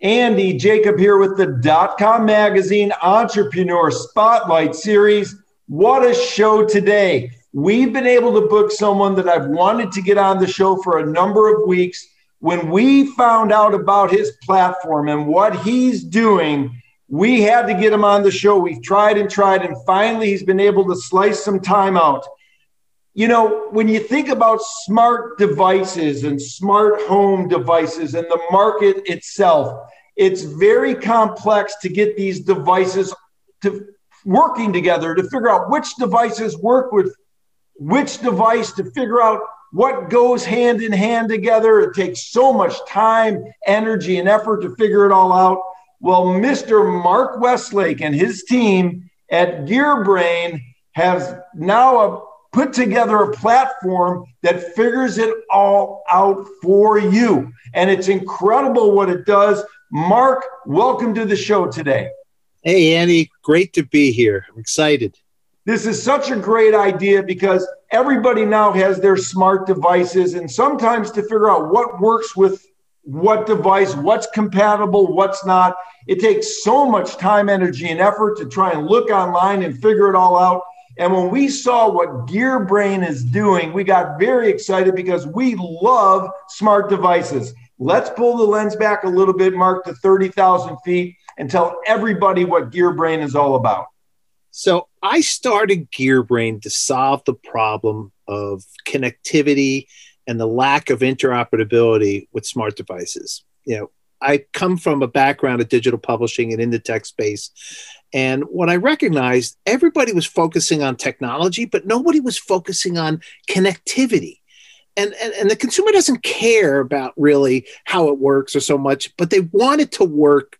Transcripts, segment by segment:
Andy Jacob here with the dot com Magazine Entrepreneur Spotlight Series. What a show today! We've been able to book someone that I've wanted to get on the show for a number of weeks. When we found out about his platform and what he's doing, we had to get him on the show. We've tried and tried, and finally, he's been able to slice some time out you know, when you think about smart devices and smart home devices and the market itself, it's very complex to get these devices to working together to figure out which devices work with which device to figure out what goes hand in hand together. It takes so much time, energy, and effort to figure it all out. Well, Mr. Mark Westlake and his team at GearBrain has now put together a platform that figures it all out for you. And it's incredible what it does. Mark, welcome to the show today. Hey, Andy, great to be here. I'm excited. This is such a great idea because everybody now has their smart devices, and sometimes to figure out what works with what device, what's compatible, what's not, it takes so much time, energy, and effort to try and look online and figure it all out. And when we saw what GearBrain is doing, we got very excited because we love smart devices. Let's pull the lens back a little bit, Mark, to 30,000 feet and tell everybody what GearBrain is all about. So I started GearBrain to solve the problem of connectivity and the lack of interoperability with smart devices. You know, I come from a background of digital publishing and in the tech space. And what I recognized, everybody was focusing on technology, but nobody was focusing on connectivity. And, and, and the consumer doesn't care about really how it works or so much, but they want it to work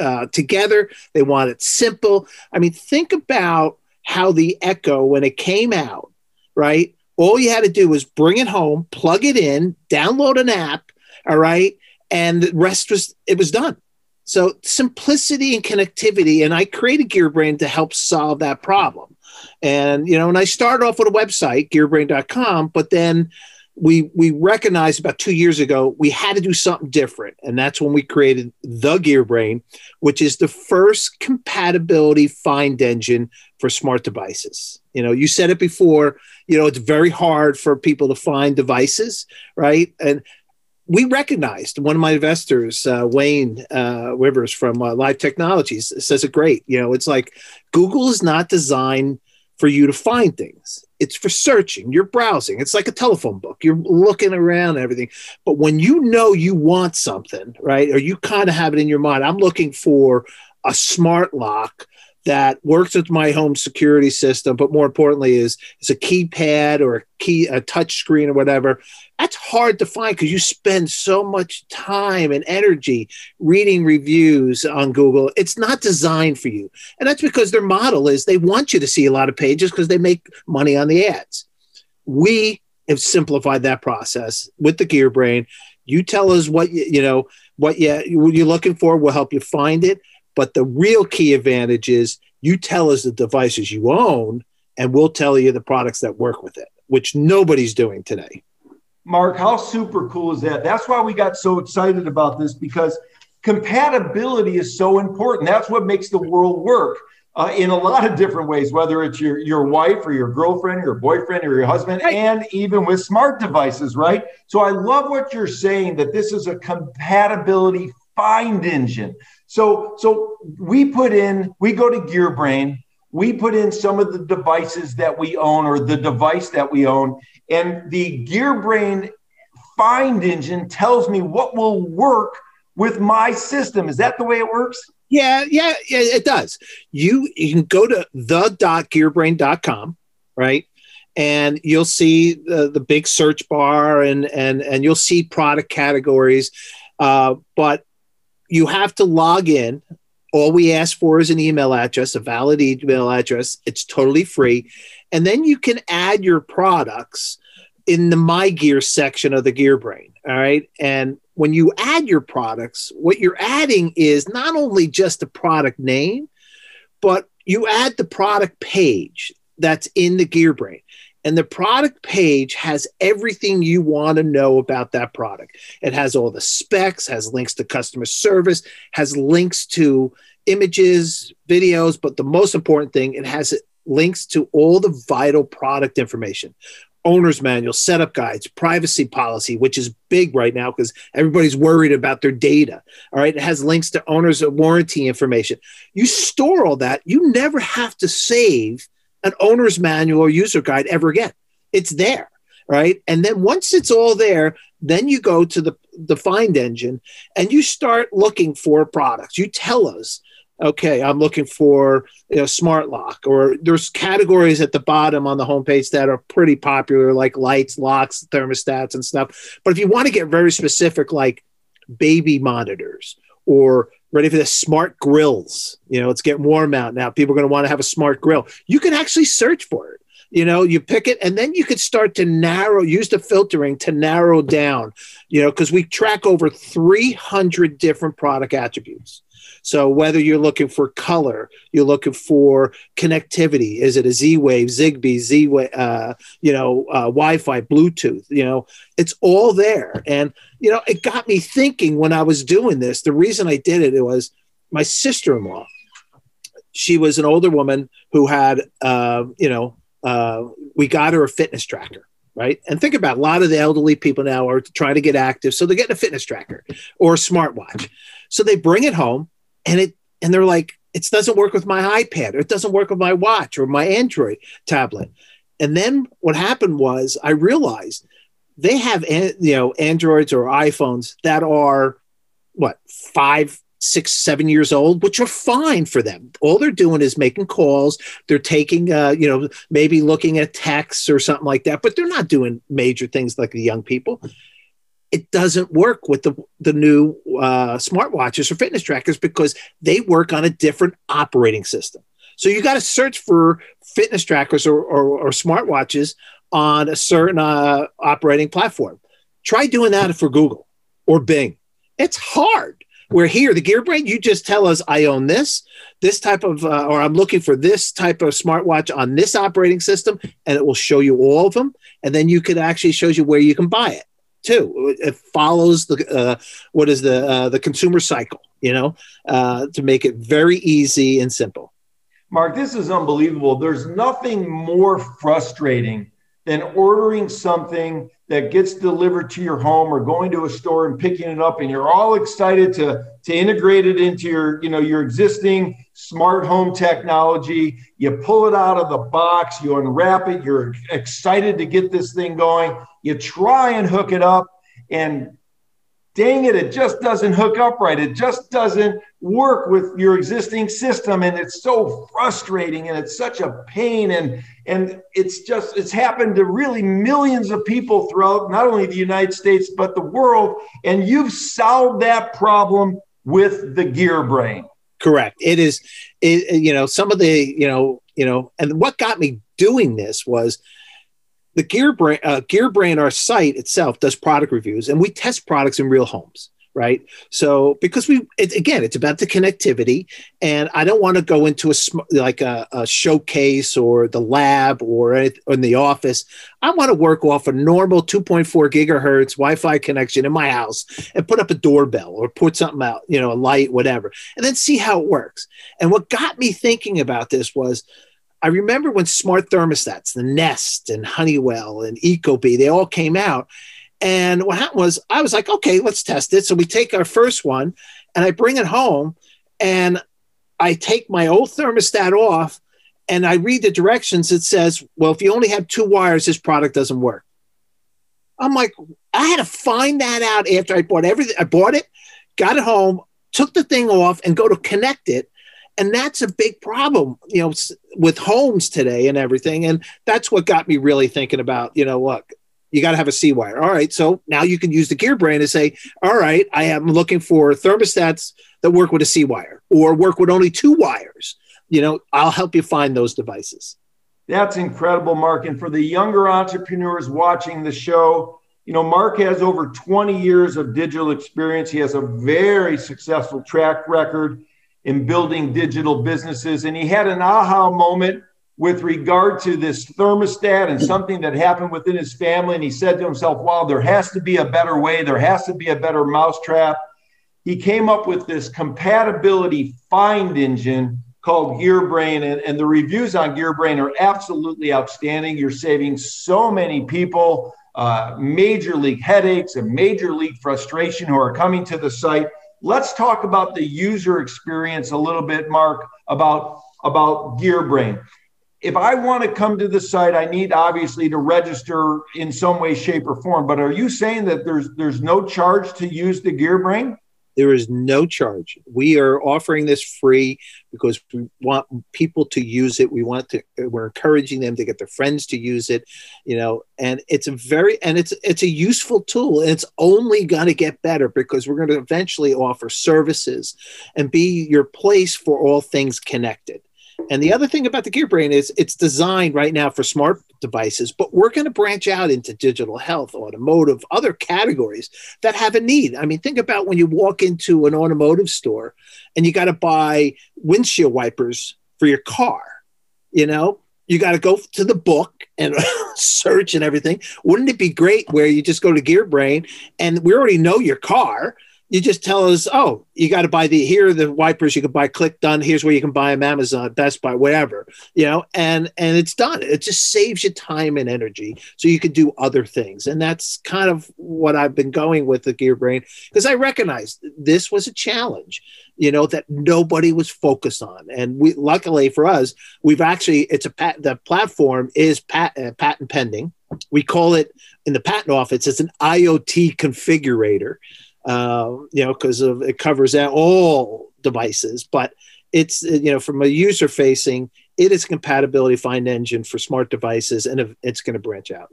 uh, together. They want it simple. I mean, think about how the Echo, when it came out, right? All you had to do was bring it home, plug it in, download an app, all right? And the rest was, it was done so simplicity and connectivity, and I created GearBrain to help solve that problem. And you know, and I started off with a website, gearbrain.com, but then we we recognized about two years ago we had to do something different, and that's when we created the GearBrain, which is the first compatibility find engine for smart devices. You know, you said it before. You know, it's very hard for people to find devices, right? And we recognized one of my investors, uh, Wayne uh, Rivers from uh, Live Technologies, says it great. You know, it's like Google is not designed for you to find things. It's for searching. You're browsing. It's like a telephone book. You're looking around everything. But when you know you want something, right, or you kind of have it in your mind, I'm looking for a smart lock that works with my home security system, but more importantly, is is a keypad or a key a touch screen or whatever. That's hard to find because you spend so much time and energy reading reviews on Google. It's not designed for you, and that's because their model is they want you to see a lot of pages because they make money on the ads. We have simplified that process with the GearBrain. You tell us what you, you know what you, what you're looking for. We'll help you find it but the real key advantage is you tell us the devices you own, and we'll tell you the products that work with it, which nobody's doing today. Mark, how super cool is that? That's why we got so excited about this because compatibility is so important. That's what makes the world work. Uh, in a lot of different ways, whether it's your, your wife or your girlfriend, or your boyfriend or your husband, and even with smart devices, right? So I love what you're saying that this is a compatibility find engine. So, so we put in, we go to GearBrain, we put in some of the devices that we own or the device that we own, and the GearBrain find engine tells me what will work with my system. Is that the way it works? Yeah, yeah, yeah, it does. You you can go to the.gearbrain.com, right? And you'll see the, the big search bar and and and you'll see product categories. Uh, but you have to log in. All we ask for is an email address, a valid email address. It's totally free. And then you can add your products in the My Gear section of the Gear Brain. All right. And when you add your products, what you're adding is not only just the product name, but you add the product page that's in the Gear Brain. And the product page has everything you want to know about that product. It has all the specs, has links to customer service, has links to images, videos, but the most important thing, it has links to all the vital product information owner's manual, setup guides, privacy policy, which is big right now because everybody's worried about their data. All right. It has links to owner's warranty information. You store all that. You never have to save an owner's manual or user guide ever again. It's there. Right. And then once it's all there, then you go to the, the find engine and you start looking for products. You tell us okay, I'm looking for you know, smart lock, or there's categories at the bottom on the homepage that are pretty popular, like lights, locks, thermostats, and stuff. But if you want to get very specific, like baby monitors or ready for the smart grills, you know, it's getting warm out now. People are going to want to have a smart grill. You can actually search for it. You know, you pick it and then you could start to narrow, use the filtering to narrow down, you know, because we track over 300 different product attributes so whether you're looking for color, you're looking for connectivity. Is it a Z-Wave, Zigbee, Z-Wave, uh, you know, uh, Wi-Fi, Bluetooth? You know, it's all there. And you know, it got me thinking when I was doing this. The reason I did it, it was my sister-in-law. She was an older woman who had, uh, you know, uh, we got her a fitness tracker right? And think about it, a lot of the elderly people now are trying to get active, so they're getting a fitness tracker or a smartwatch. So they bring it home, and it and they're like it doesn't work with my ipad or it doesn't work with my watch or my android tablet. And then what happened was i realized they have you know androids or iphones that are what five six seven years old which are fine for them. All they're doing is making calls. They're taking uh, you know maybe looking at texts or something like that but they're not doing major things like the young people it doesn't work with the, the new uh, smartwatches or fitness trackers because they work on a different operating system. So you got to search for fitness trackers or, or, or smartwatches on a certain uh, operating platform. Try doing that for Google or Bing. It's hard. We're here, the Gear Brain, you just tell us, I own this, this type of, uh, or I'm looking for this type of smartwatch on this operating system, and it will show you all of them. And then you could actually shows you where you can buy it too. It follows the uh, what is the uh, the consumer cycle, you know, uh, to make it very easy and simple. Mark, this is unbelievable. There's nothing more frustrating than ordering something that gets delivered to your home or going to a store and picking it up and you're all excited to to integrate it into your you know your existing smart home technology you pull it out of the box you unwrap it you're excited to get this thing going you try and hook it up and dang it, it just doesn't hook up right. It just doesn't work with your existing system. And it's so frustrating and it's such a pain. And, and it's just, it's happened to really millions of people throughout not only the United States, but the world. And you've solved that problem with the gear brain. Correct. It is, it, you know, some of the, you know, you know, and what got me doing this was the Gear Brain, uh, Gear Brain, our site itself does product reviews, and we test products in real homes, right? So because we, it, again, it's about the connectivity, and I don't want to go into a like a, a showcase or the lab or, in the office. I want to work off a normal 2.4 gigahertz Wi-Fi connection in my house and put up a doorbell or put something out, you know, a light, whatever, and then see how it works. And what got me thinking about this was I remember when smart thermostats, the Nest and Honeywell and Ecobee, they all came out. And what happened was I was like, okay, let's test it. So we take our first one and I bring it home And I take my old thermostat off and I read the directions. It says, well, if you only have two wires, this product doesn't work. I'm like, I had to find that out after I bought everything. I bought it, got it home, took the thing off, and go to connect it. And that's a big problem, you know, with homes today and everything. And that's what got me really thinking about, you know, look, you got to have a C wire. All right. So now you can use the GearBrain to say, all right, I am looking for thermostats that work with a C wire or work with only two wires. You know, I'll help you find those devices. That's incredible, Mark. And for the younger entrepreneurs watching the show, you know, Mark has over 20 years of digital experience. He has a very successful track record in building digital businesses. And he had an aha moment with regard to this thermostat and something that happened within his family. And he said to himself, wow, there has to be a better way. There has to be a better mousetrap. He came up with this compatibility find engine called GearBrain. And, and the reviews on GearBrain are absolutely outstanding. You're saving so many people uh, major league headaches and major league frustration who are coming to the site. Let's talk about the user experience a little bit, Mark, about, about GearBrain if I want to come to the site, I need obviously to register in some way, shape, or form. But are you saying that there's there's no charge to use the GearBrain? There is no charge. We are offering this free because we want people to use it. We want to. We're encouraging them to get their friends to use it. You know, and it's a very and it's it's a useful tool. And it's only going to get better because we're going to eventually offer services and be your place for all things connected. And the other thing about the GearBrain is it's designed right now for smart devices, but we're going to branch out into digital health, automotive, other categories that have a need. I mean, think about when you walk into an automotive store and you got to buy windshield wipers for your car. You know, you got to go to the book and search and everything. Wouldn't it be great where you just go to GearBrain and we already know your car? You just tell us, oh, you got to buy the here are the wipers you can buy. Click done. Here's where you can buy them. Amazon, Best Buy, whatever. You know, and and it's done. It just saves you time and energy, so you can do other things. And that's kind of what I've been going with the GearBrain because I recognized this was a challenge, you know, that nobody was focused on. And we, luckily for us, we've actually it's a pat. The platform is pat, uh, patent pending. We call it in the patent office. It's an IoT configurator uh, you know, because of it covers all devices. But it's you know from a user facing, it is a compatibility find engine for smart devices, and it's going to branch out.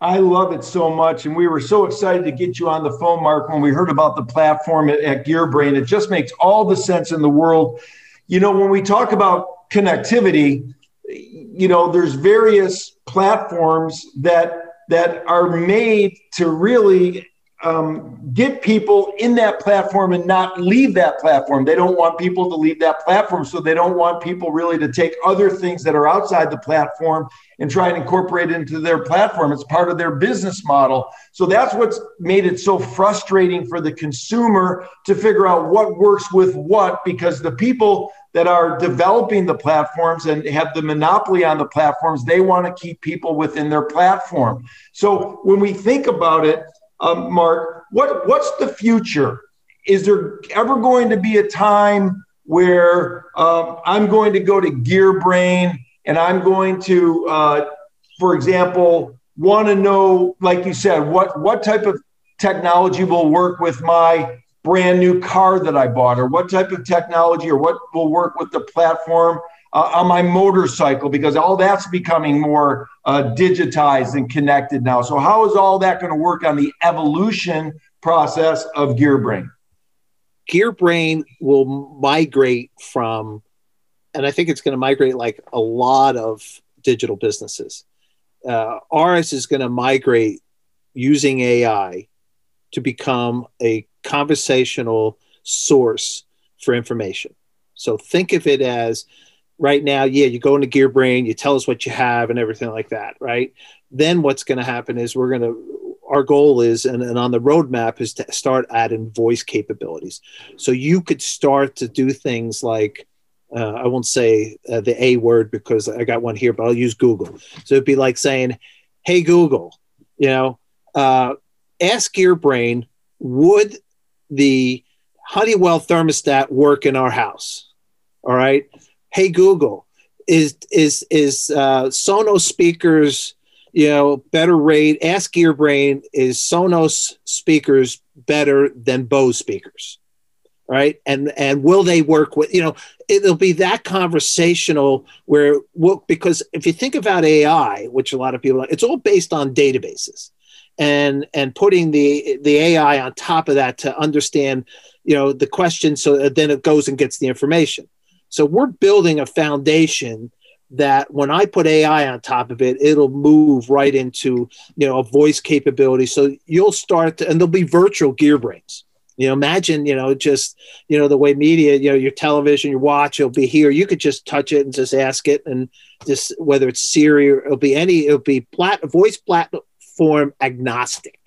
I love it so much. And we were so excited to get you on the phone, Mark, when we heard about the platform at, at GearBrain. It just makes all the sense in the world. You know, when we talk about connectivity, you know, there's various platforms that that are made to really um, get people in that platform and not leave that platform. They don't want people to leave that platform. So they don't want people really to take other things that are outside the platform and try and incorporate it into their platform. It's part of their business model. So that's what's made it so frustrating for the consumer to figure out what works with what because the people that are developing the platforms and have the monopoly on the platforms, they want to keep people within their platform. So when we think about it, um, Mark, what what's the future? Is there ever going to be a time where um, I'm going to go to GearBrain and I'm going to, uh, for example, want to know, like you said, what what type of technology will work with my brand new car that I bought, or what type of technology, or what will work with the platform uh, on my motorcycle because all that's becoming more uh, digitized and connected now. So, how is all that going to work on the evolution process of GearBrain? GearBrain will migrate from, and I think it's going to migrate like a lot of digital businesses. Uh, ours is going to migrate using AI to become a conversational source for information. So think of it as right now, yeah, you go into GearBrain, you tell us what you have and everything like that, right? Then what's going to happen is we're going to, our goal is, and, and on the roadmap is to start adding voice capabilities. So you could start to do things like, uh, I won't say uh, the A word because I got one here, but I'll use Google. So it'd be like saying, Hey, Google, you know, uh, ask GearBrain, would the Honeywell thermostat work in our house? All right. Hey Google, is is is uh, Sonos speakers, you know, better rate? Ask GearBrain, is Sonos speakers better than Bose speakers? Right. And and will they work with, you know, it'll be that conversational where well, because if you think about AI, which a lot of people it's all based on databases and and putting the the AI on top of that to understand, you know, the question so then it goes and gets the information. So we're building a foundation that when I put AI on top of it, it'll move right into you know a voice capability. So you'll start to, and there'll be virtual gear brains. You know, imagine you know just you know the way media, you know, your television, your watch, it'll be here. You could just touch it and just ask it, and just whether it's Siri or it'll be any, it'll be plat voice platform agnostic.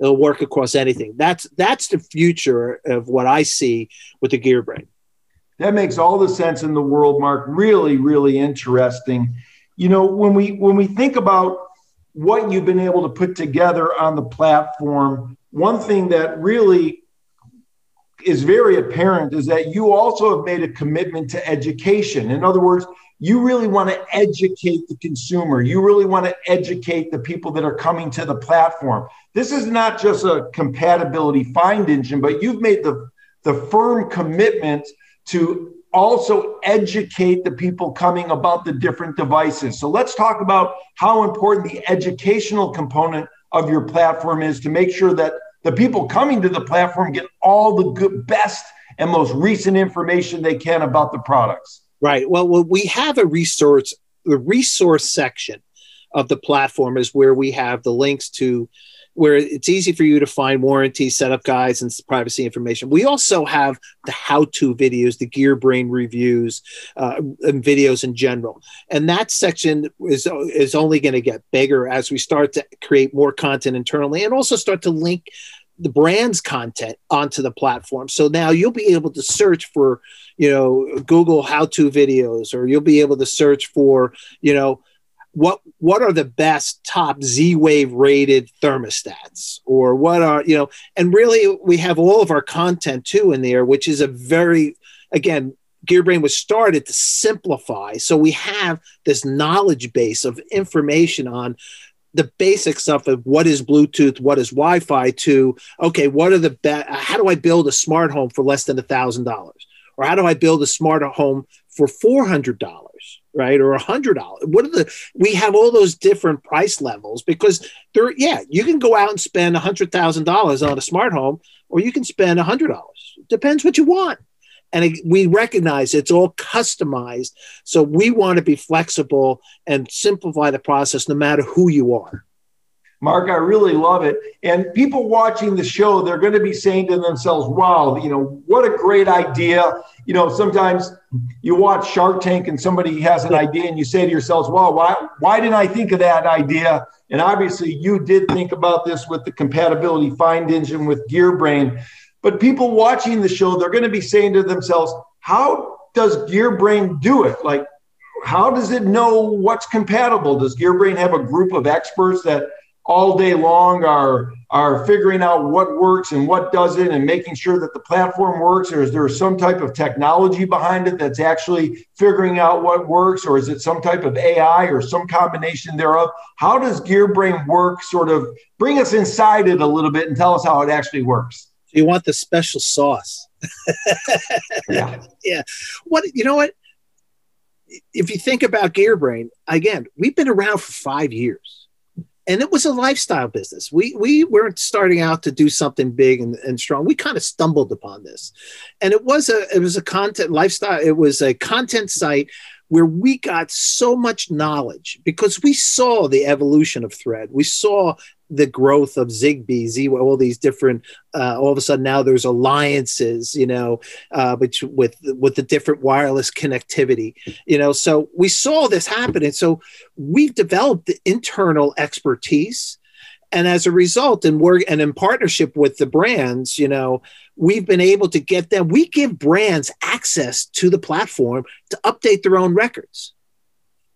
It'll work across anything. That's that's the future of what I see with the gear brain. That makes all the sense in the world, Mark. Really, really interesting. You know, when we when we think about what you've been able to put together on the platform, one thing that really is very apparent is that you also have made a commitment to education. In other words, you really want to educate the consumer. You really want to educate the people that are coming to the platform. This is not just a compatibility find engine, but you've made the, the firm commitment to also educate the people coming about the different devices. So let's talk about how important the educational component of your platform is to make sure that the people coming to the platform get all the good, best and most recent information they can about the products. Right. Well, we have a resource, the resource section of the platform is where we have the links to where it's easy for you to find warranty setup guides and privacy information. We also have the how-to videos, the Gear Brain reviews, uh, and videos in general. And that section is is only going to get bigger as we start to create more content internally, and also start to link the brand's content onto the platform. So now you'll be able to search for, you know, Google how-to videos, or you'll be able to search for, you know, what what are the best top Z-Wave rated thermostats? Or what are you know and really we have all of our content too in there which is a very again gearbrain was started to simplify. So we have this knowledge base of information on the basic stuff of what is bluetooth? What is wi-fi to okay what are the best how do i build a smart home for less than a thousand dollars? Or how do i build a smart home for four hundred dollars right? Or a hundred dollars. What are the we have all those different price levels because there yeah you can go out and spend a hundred thousand dollars on a smart home or you can spend a hundred dollars. Depends what you want. And it, we recognize it's all customized. So we want to be flexible and simplify the process no matter who you are Mark, I really love it. And people watching the show, they're going to be saying to themselves, wow, you know, what a great idea. You know, sometimes you watch Shark Tank and somebody has an idea and you say to yourselves, well, why, why didn't I think of that idea? And obviously you did think about this with the compatibility find engine with GearBrain. But people watching the show, they're going to be saying to themselves, how does GearBrain do it? Like, how does it know what's compatible? Does GearBrain have a group of experts that all day long are are figuring out what works and what doesn't and making sure that the platform works or is there some type of technology behind it that's actually figuring out what works or is it some type of ai or some combination thereof? How does gearbrain work sort of bring us inside it a little bit and tell us how it actually works? You want the special sauce. Yeah. Yeah. What you know what? If you think about gearbrain again we've been around for five years and it was a lifestyle business. We we weren't starting out to do something big and, and strong. We kind of stumbled upon this, and it was a it was a content lifestyle. It was a content site where we got so much knowledge because we saw the evolution of thread. We saw the growth of Zigbee, Z, all these different. Uh, all of a sudden, now there's alliances, you know, uh, which with with the different wireless connectivity, you know. So we saw this happen, and so we've developed the internal expertise, and as a result, and work and in partnership with the brands, you know, we've been able to get them. We give brands access to the platform to update their own records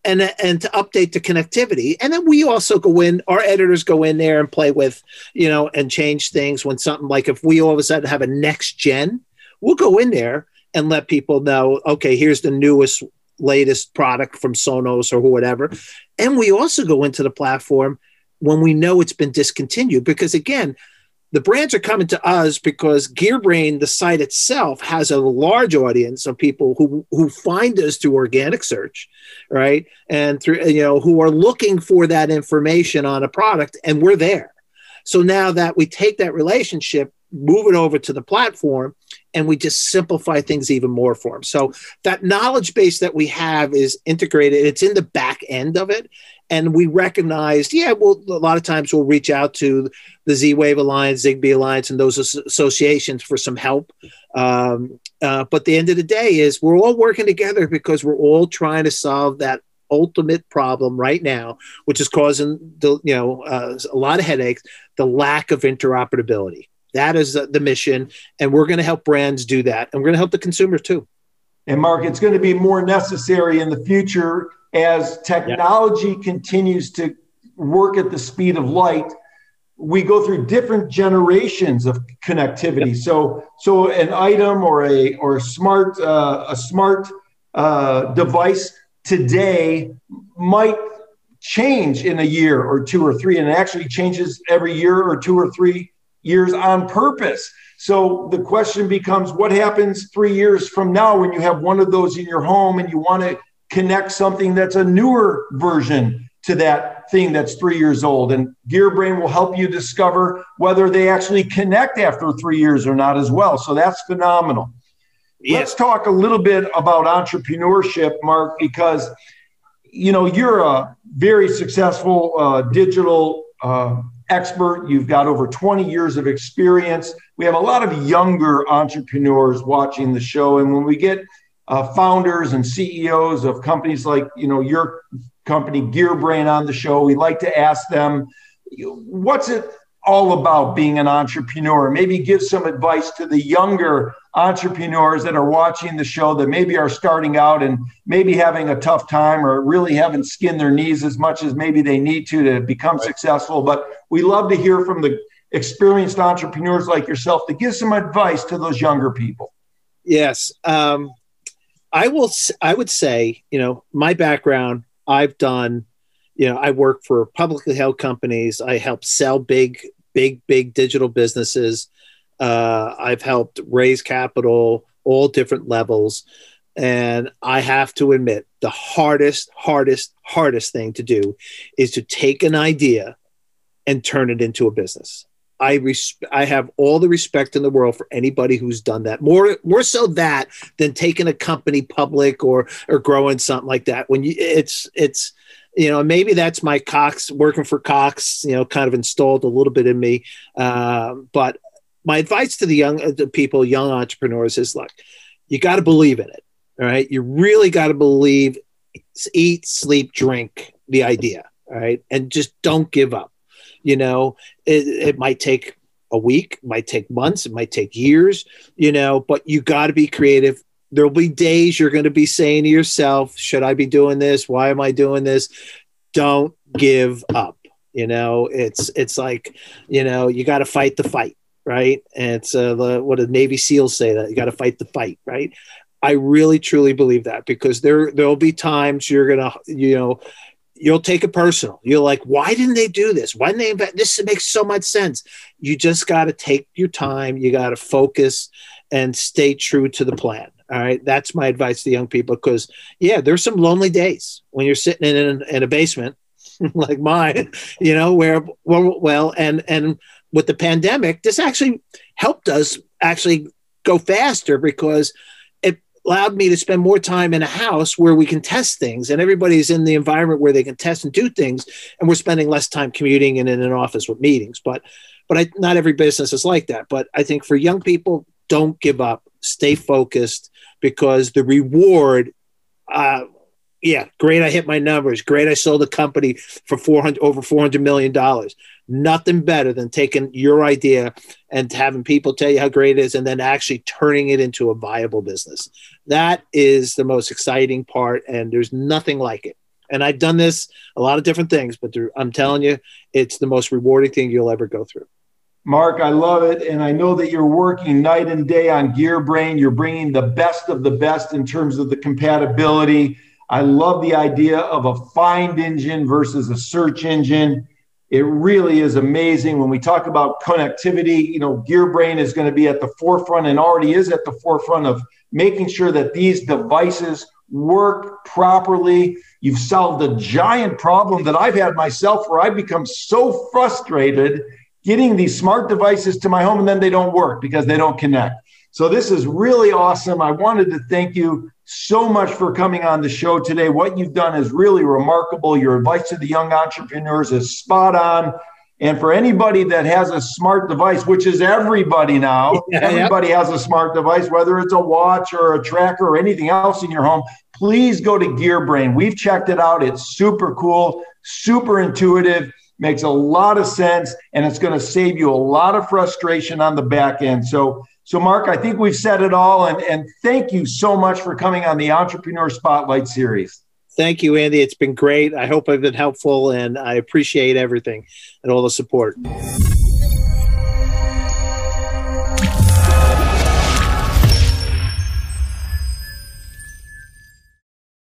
and and to update the connectivity and then we also go in our editors go in there and play with you know and change things when something like if we all of a sudden have a next gen we'll go in there and let people know, okay, here's the newest, latest product from Sonos or whatever. And we also go into the platform when we know it's been discontinued because again, the brands are coming to us because GearBrain, the site itself, has a large audience of people who who find us through organic search, right? And through you know who are looking for that information on a product, and we're there. So now that we take that relationship, move it over to the platform, and we just simplify things even more for them. So that knowledge base that we have is integrated. It's in the back end of it, and we recognized, yeah, well, a lot of times we'll reach out to the Z Wave Alliance, Zigbee Alliance, and those associations for some help. Um, uh, but the end of the day is we're all working together because we're all trying to solve that ultimate problem right now, which is causing the you know uh, a lot of headaches: the lack of interoperability. That is the mission, and we're going to help brands do that, and we're going to help the consumers too. And Mark, it's going to be more necessary in the future as technology yeah. continues to work at the speed of light we go through different generations of connectivity yep. so so an item or a or a smart uh, a smart uh, device today might change in a year or two or three and it actually changes every year or two or three years on purpose so the question becomes what happens three years from now when you have one of those in your home and you want to connect something that's a newer version to that thing that's three years old. And GearBrain will help you discover whether they actually connect after three years or not as well. So that's phenomenal. Yes. Let's talk a little bit about entrepreneurship, Mark, because you know you're a very successful uh, digital uh, expert. You've got over 20 years of experience. We have a lot of younger entrepreneurs watching the show, and when we get uh, founders and CEOs of companies like you know your company GearBrain on the show. We like to ask them, what's it all about being an entrepreneur? Maybe give some advice to the younger entrepreneurs that are watching the show that maybe are starting out and maybe having a tough time or really haven't skinned their knees as much as maybe they need to to become right. successful. But we love to hear from the experienced entrepreneurs like yourself to give some advice to those younger people. Yes. Um, I will. I would say, you know, my background. I've done. You know, I work for publicly held companies. I help sell big, big, big digital businesses. Uh, I've helped raise capital, all different levels. And I have to admit, the hardest, hardest, hardest thing to do is to take an idea and turn it into a business. I res- I have all the respect in the world for anybody who's done that. More more so that than taking a company public or or growing something like that. When you it's it's you know maybe that's my Cox working for Cox. You know, kind of installed a little bit in me. Um, but my advice to the young uh, the people, young entrepreneurs, is like you got to believe in it. All right, you really got to believe, eat, sleep, drink the idea. All right, and just don't give up you know it, it might take a week might take months it might take years you know but you got to be creative there'll be days you're going to be saying to yourself should i be doing this why am i doing this don't give up you know it's it's like you know you got to fight the fight right and it's uh, the, what the navy seals say that you got to fight the fight right i really truly believe that because there there'll be times you're gonna you know you'll take it personal. You're like, why didn't they do this? Why didn't they invent this? Makes so much sense. You just got to take your time. You got to focus and stay true to the plan. All right. That's my advice to young people because, yeah, there's some lonely days when you're sitting in, in a basement like mine, you know, where, well, well, and, and with the pandemic, this actually helped us actually go faster because it allowed me to spend more time in a house where we can test things and everybody's in the environment where they can test and do things and we're spending less time commuting and in an office with meetings. But but I, not every business is like that. But i think for young people don't give up stay focused because the reward uh, yeah, great. I hit my numbers. Great. I sold a company for 400 over 400 million dollars. Nothing better than taking your idea and having people tell you how great it is and then actually turning it into a viable business. That is the most exciting part and there's nothing like it. And I've done this a lot of different things, but I'm telling you, it's the most rewarding thing you'll ever go through. Mark, I love it. And I know that you're working night and day on GearBrain. You're bringing the best of the best in terms of the compatibility. I love the idea of a find engine versus a search engine. It really is amazing when we talk about connectivity. You know, GearBrain is going to be at the forefront and already is at the forefront of making sure that these devices work properly. You've solved a giant problem that I've had myself where I've become so frustrated getting these smart devices to my home and then they don't work because they don't connect. So this is really awesome. I wanted to thank you so much for coming on the show today. What you've done is really remarkable. Your advice to the young entrepreneurs is spot on. And for anybody that has a smart device, which is everybody now, yeah, everybody yep. has a smart device, whether it's a watch or a tracker or anything else in your home, please go to GearBrain. We've checked it out. It's super cool, super intuitive makes a lot of sense and it's going to save you a lot of frustration on the back end. So so mark i think we've said it all and and thank you so much for coming on the entrepreneur spotlight series. Thank you andy. It's been great. I hope i've been helpful and i appreciate everything and all the support